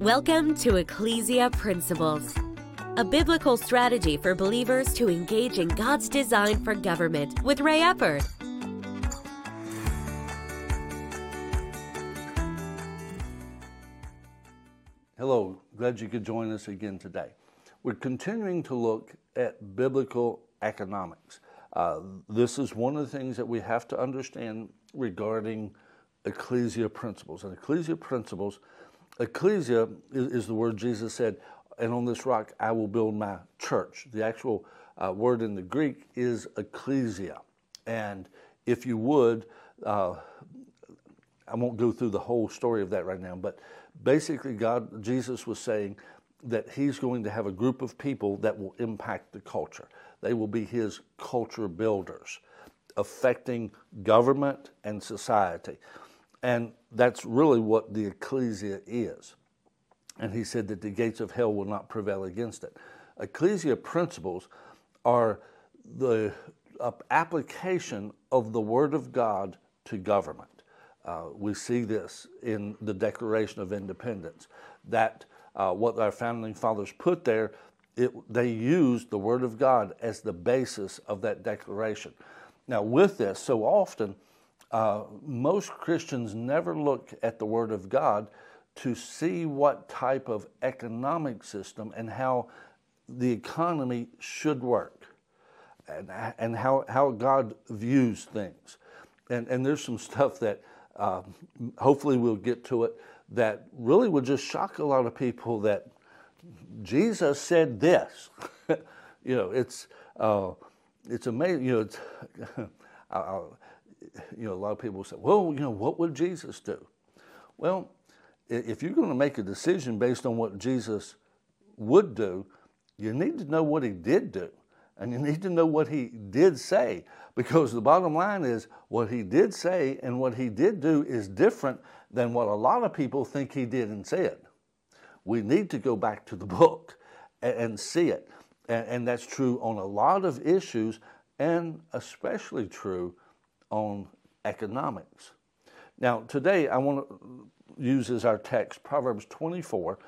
Welcome to Ecclesia Principles, a biblical strategy for believers to engage in God's design for government with Ray Eppard. Hello, glad you could join us again today. We're continuing to look at biblical economics. Uh, this is one of the things that we have to understand regarding ecclesia principles. And ecclesia principles Ecclesia is, is, the word Jesus said, and on this rock I will build my church. The actual uh, word in the Greek is ecclesia. And if you would, uh, I won't go through the whole story of that right now, but basically, God, Jesus was saying that He's going to have a group of people that will impact the culture. They will be His culture builders, affecting government and society. And that's really what the ecclesia is. And he said that the gates of hell will not prevail against it. Ecclesia principles are the application of the Word of God to government. Uh, we see this in the Declaration of Independence, that uh, what our founding fathers put there, it, they used the Word of God as the basis of that declaration. Now, with this, so often uh, most Christians never look at the Word of God to see what type of economic system and how the economy should work and, and how, how God views things. And, and there's some stuff that uh, hopefully we'll get to it that really would just shock a lot of people that Jesus said this. you know, it's, uh, it's amazing. You know, it's, you know, a lot of people say, well, you know, what would Jesus do? Well, if you're going to make a decision based on what Jesus would do, you need to know what he did do. And you need to know what he did say. Because the bottom line is what he did say and what he did do is different than what a lot of people think he did and said. We need to go back to the book and, see it. And that's true on a lot of issues, and especially true on economics. Now, today I want to use as our text Proverbs 24,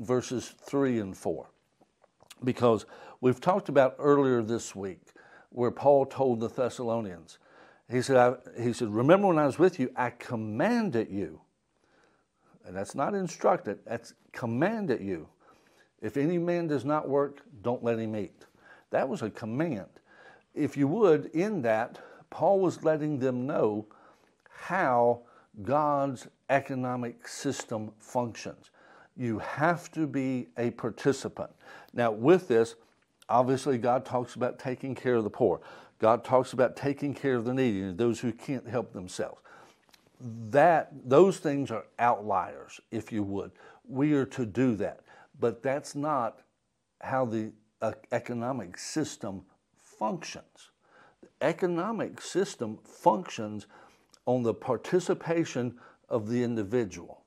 verses 3 and 4, because we've talked about earlier this week where Paul told the Thessalonians, he said, he said, Remember when I was with you, I commanded you. And that's not instructed, that's commanded you. If any man does not work, don't let him eat. That was a command. If you would, in that, Paul was letting them know how God's economic system functions. You have to be a participant. Now, with this, obviously, God talks about taking care of the poor. God talks about taking care of the needy those who can't help themselves. That those things are outliers, if you would. We are to do that, but that's not how the uh, economic system functions economic system functions on the participation of the individual.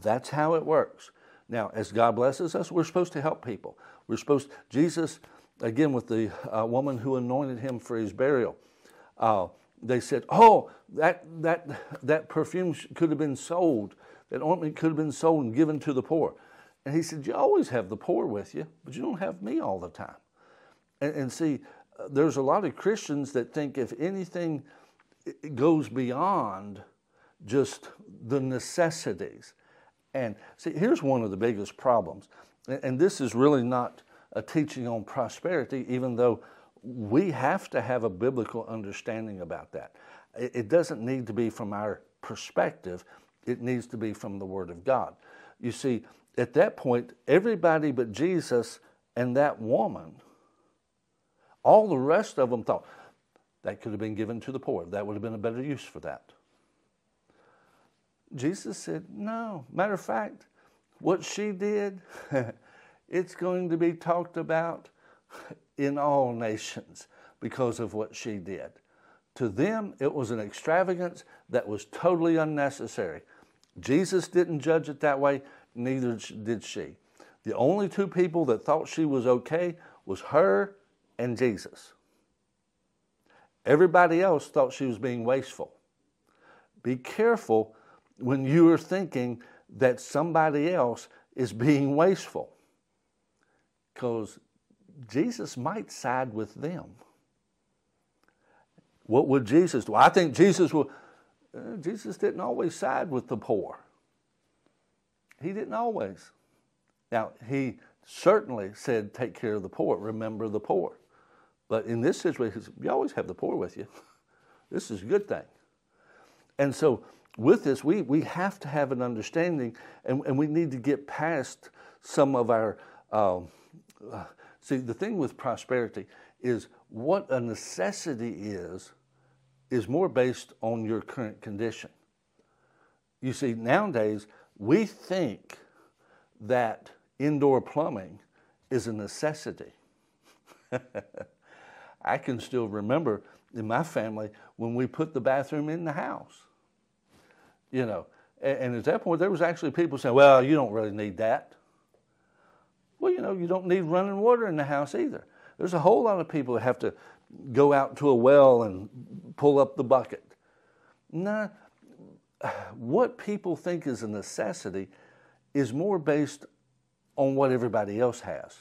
That's how it works. Now, as God blesses us, we're supposed to help people. We're supposed, Jesus, again, with the uh, woman who anointed him for his burial, uh, they said, Oh, that, that, that perfume could have been sold, that ointment could have been sold and given to the poor. And he said, You always have the poor with you, but you don't have me all the time. And, and see, there's a lot of Christians that think if anything goes beyond just the necessities. And see, here's one of the biggest problems. And this is really not a teaching on prosperity, even though we have to have a biblical understanding about that. It doesn't need to be from our perspective, it needs to be from the Word of God. You see, at that point, everybody but Jesus and that woman all the rest of them thought that could have been given to the poor. That would have been a better use for that. Jesus said, No. Matter of fact, what she did, it's going to be talked about in all nations because of what she did. To them, it was an extravagance that was totally unnecessary. Jesus didn't judge it that way, neither did she. The only two people that thought she was okay was her and Jesus. Everybody else thought she was being wasteful. Be careful when you are thinking that somebody else is being wasteful because Jesus might side with them. What would Jesus do? I think Jesus will. Uh, Jesus didn't always side with the poor. He didn't always. Now, he certainly said, take care of the poor, remember the poor. But in this situation, you always have the poor with you. this is a good thing. And so, with this, we, we have to have an understanding, and, and we need to get past some of our. Um, uh, see, the thing with prosperity is what a necessity is, is more based on your current condition. You see, nowadays, we think that indoor plumbing is a necessity. I can still remember in my family when we put the bathroom in the house. You know, and, and at that point, there was actually people saying, well, you don't really need that. Well, you know, you don't need running water in the house either. There's a whole lot of people that have to go out to a well and pull up the bucket. Nah, what people think is a necessity is more based on what everybody else has.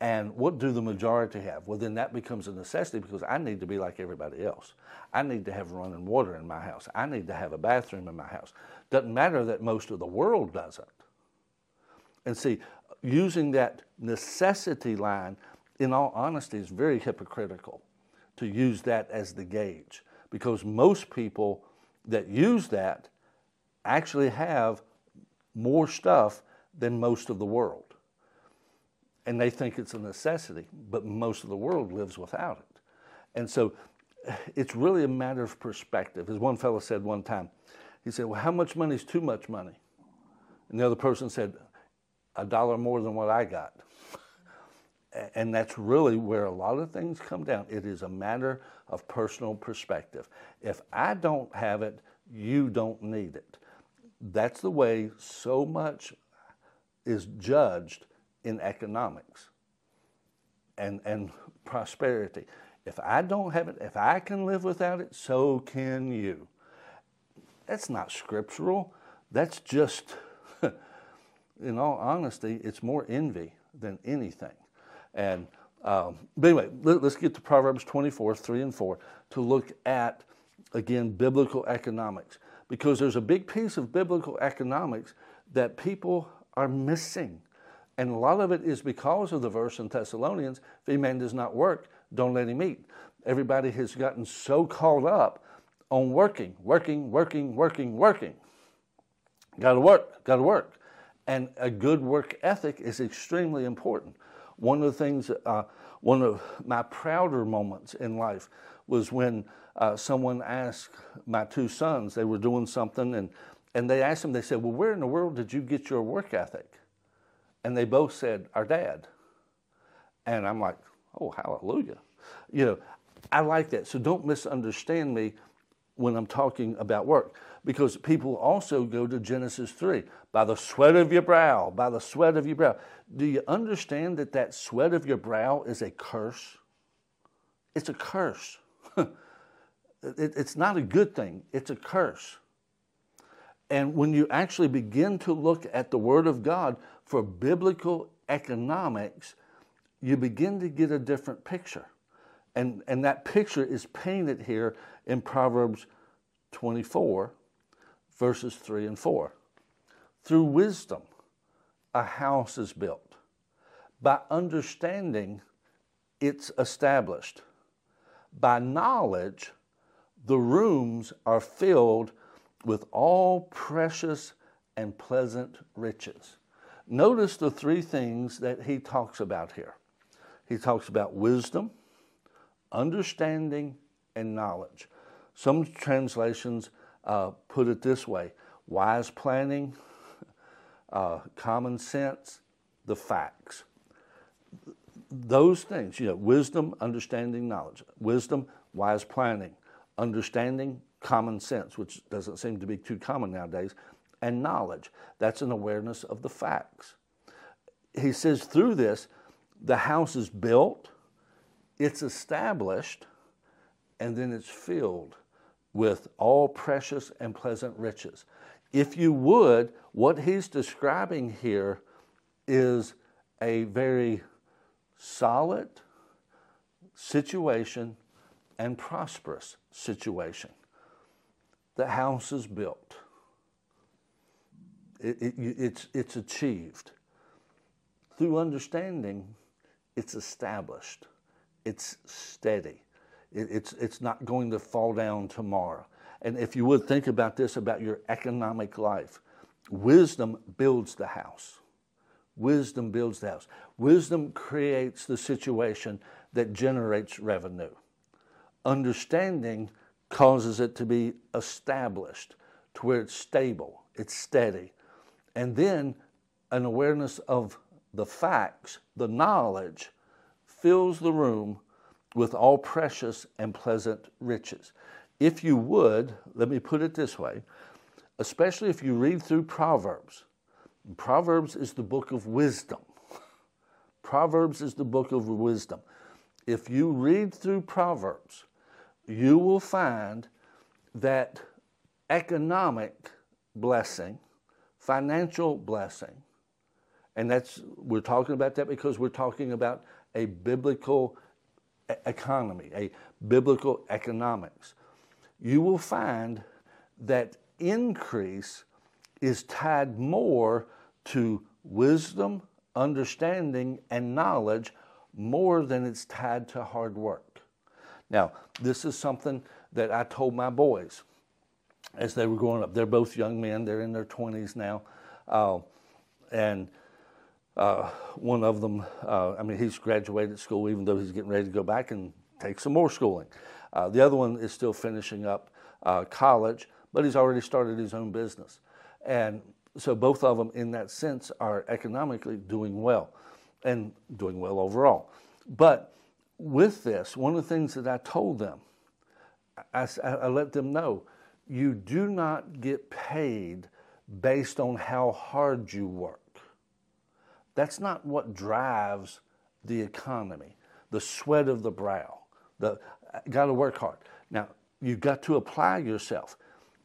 And what do the majority have? Well, then that becomes a necessity because I need to be like everybody else. I need to have running water in my house. I need to have a bathroom in my house. Doesn't matter that most of the world doesn't. And see, using that necessity line, in all honesty, is very hypocritical to use that as the gauge because most people that use that actually have more stuff than most of the world. And they think it's a necessity, but most of the world lives without it. And so it's really a matter of perspective. As one fellow said one time, he said, Well, how much money is too much money? And the other person said, A dollar more than what I got. and that's really where a lot of things come down. It is a matter of personal perspective. If I don't have it, you don't need it. That's the way so much is judged in economics and, and prosperity. If I don't have it, if I can live without it, so can you. That's not scriptural. That's just, in all honesty, it's more envy than anything. And um, but anyway, let, us get to Proverbs 24, 3 and 4 to look at, again, biblical economics. Because there's a big piece of biblical economics that people are missing. And a lot of it is because of the verse in Thessalonians if a man does not work, don't let him eat. Everybody has gotten so caught up on working, working, working, working, working. Got to work, got to work. And a good work ethic is extremely important. One of the things, uh, one of my prouder moments in life was when uh, someone asked my two sons, they were doing something, and and they asked them, they said, Well, where in the world did you get your work ethic? And they both said, Our dad. And I'm like, Oh, hallelujah. You know, I like that. So don't misunderstand me when I'm talking about work because people also go to Genesis 3 by the sweat of your brow, by the sweat of your brow. Do you understand that that sweat of your brow is a curse? It's a curse. it, it's not a good thing, it's a curse. And when you actually begin to look at the Word of God for biblical economics, you begin to get a different picture. And, and that picture is painted here in Proverbs 24, verses 3 and 4. Through wisdom, a house is built. By understanding, it's established. By knowledge, the rooms are filled with all precious and pleasant riches. Notice the three things that he talks about here. He talks about wisdom, understanding, and knowledge. Some translations uh, put it this way wise planning, uh, common sense, the facts. Those things, you know, wisdom, understanding, knowledge. Wisdom, wise planning. Understanding, common sense, which doesn't seem to be too common nowadays, and knowledge. That's an awareness of the facts. He says through this, the house is built, it's established, and then it's filled with all precious and pleasant riches. if you would, what he's describing here is a very solid situation and prosperous situation. The house is built. It, it, it's, it's achieved. Through understanding, it's established. It's steady. It, it's, it's not going to fall down tomorrow. And if you would think about this about your economic life, wisdom builds the house. Wisdom builds the house. Wisdom creates the situation that generates revenue. Understanding causes it to be established to where it's stable, it's steady. And then an awareness of the facts, the knowledge, fills the room with all precious and pleasant riches. If you would, let me put it this way, especially if you read through Proverbs, Proverbs is the book of wisdom. Proverbs is the book of wisdom. If you read through Proverbs, you will find that economic blessing, financial blessing, and that's we're talking about that because we're talking about a biblical economy, a biblical economics. You will find that increase is tied more to wisdom, understanding, and knowledge more than it's tied to hard work. Now, this is something that I told my boys as they were growing up. They're both young men, they're in their 20s now. Uh, and uh, one of them, uh, I mean, he's graduated school, even though he's getting ready to go back and take some more schooling. Uh, the other one is still finishing up uh, college, but he's already started his own business. And so both of them, in that sense, are economically doing well and doing well overall. But with this, one of the things that I told them, I, I let them know you do not get paid based on how hard you work. That's not what drives the economy, the sweat of the brow. The got to work hard. Now, you've got to apply yourself.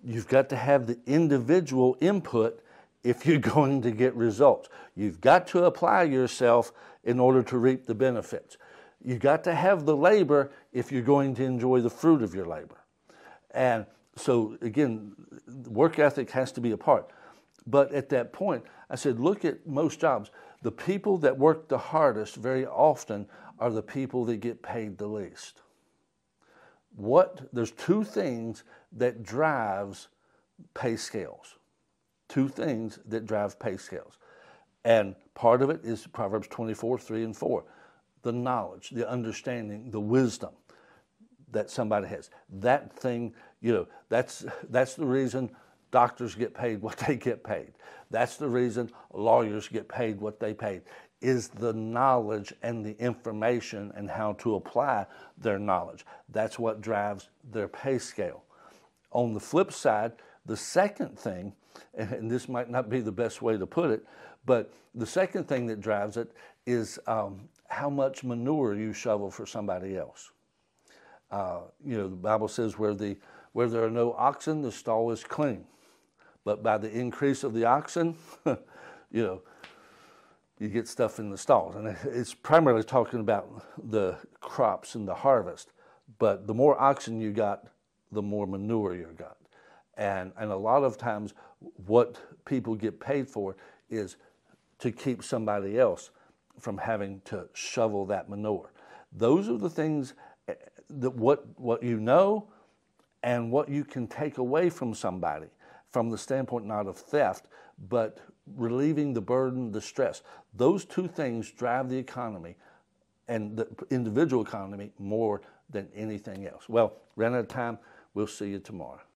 You've got to have the individual input if you're going to get results. You've got to apply yourself in order to reap the benefits. You've got to have the labor if you're going to enjoy the fruit of your labor. And so, again, work ethic has to be a part. But at that point, I said, look at most jobs. The people that work the hardest very often are the people that get paid the least. What there's two things that drives pay scales. Two things that drive pay scales. And part of it is Proverbs 24, 3 and 4. The knowledge, the understanding, the wisdom that somebody has. That thing, you know, that's that's the reason doctors get paid what they get paid. That's the reason lawyers get paid what they paid is the knowledge and the information and how to apply their knowledge. That's what drives their pay scale. On the flip side, the second thing, and this might not be the best way to put it, but the second thing that drives it is um, how much manure you shovel for somebody else. Uh, you know, the Bible says where the where there are no oxen, the stall is clean. But by the increase of the oxen, you know, you get stuff in the stalls. And it's primarily talking about the crops and the harvest. But the more oxen you got, the more manure you got. And, and a lot of times, what people get paid for is to keep somebody else from having to shovel that manure. Those are the things eh, that what, what you know and what you can take away from somebody from the standpoint not of theft, but relieving the burden, the stress. Those two things drive the economy and the individual economy more than anything else. Well, ran out of time. We'll see you tomorrow.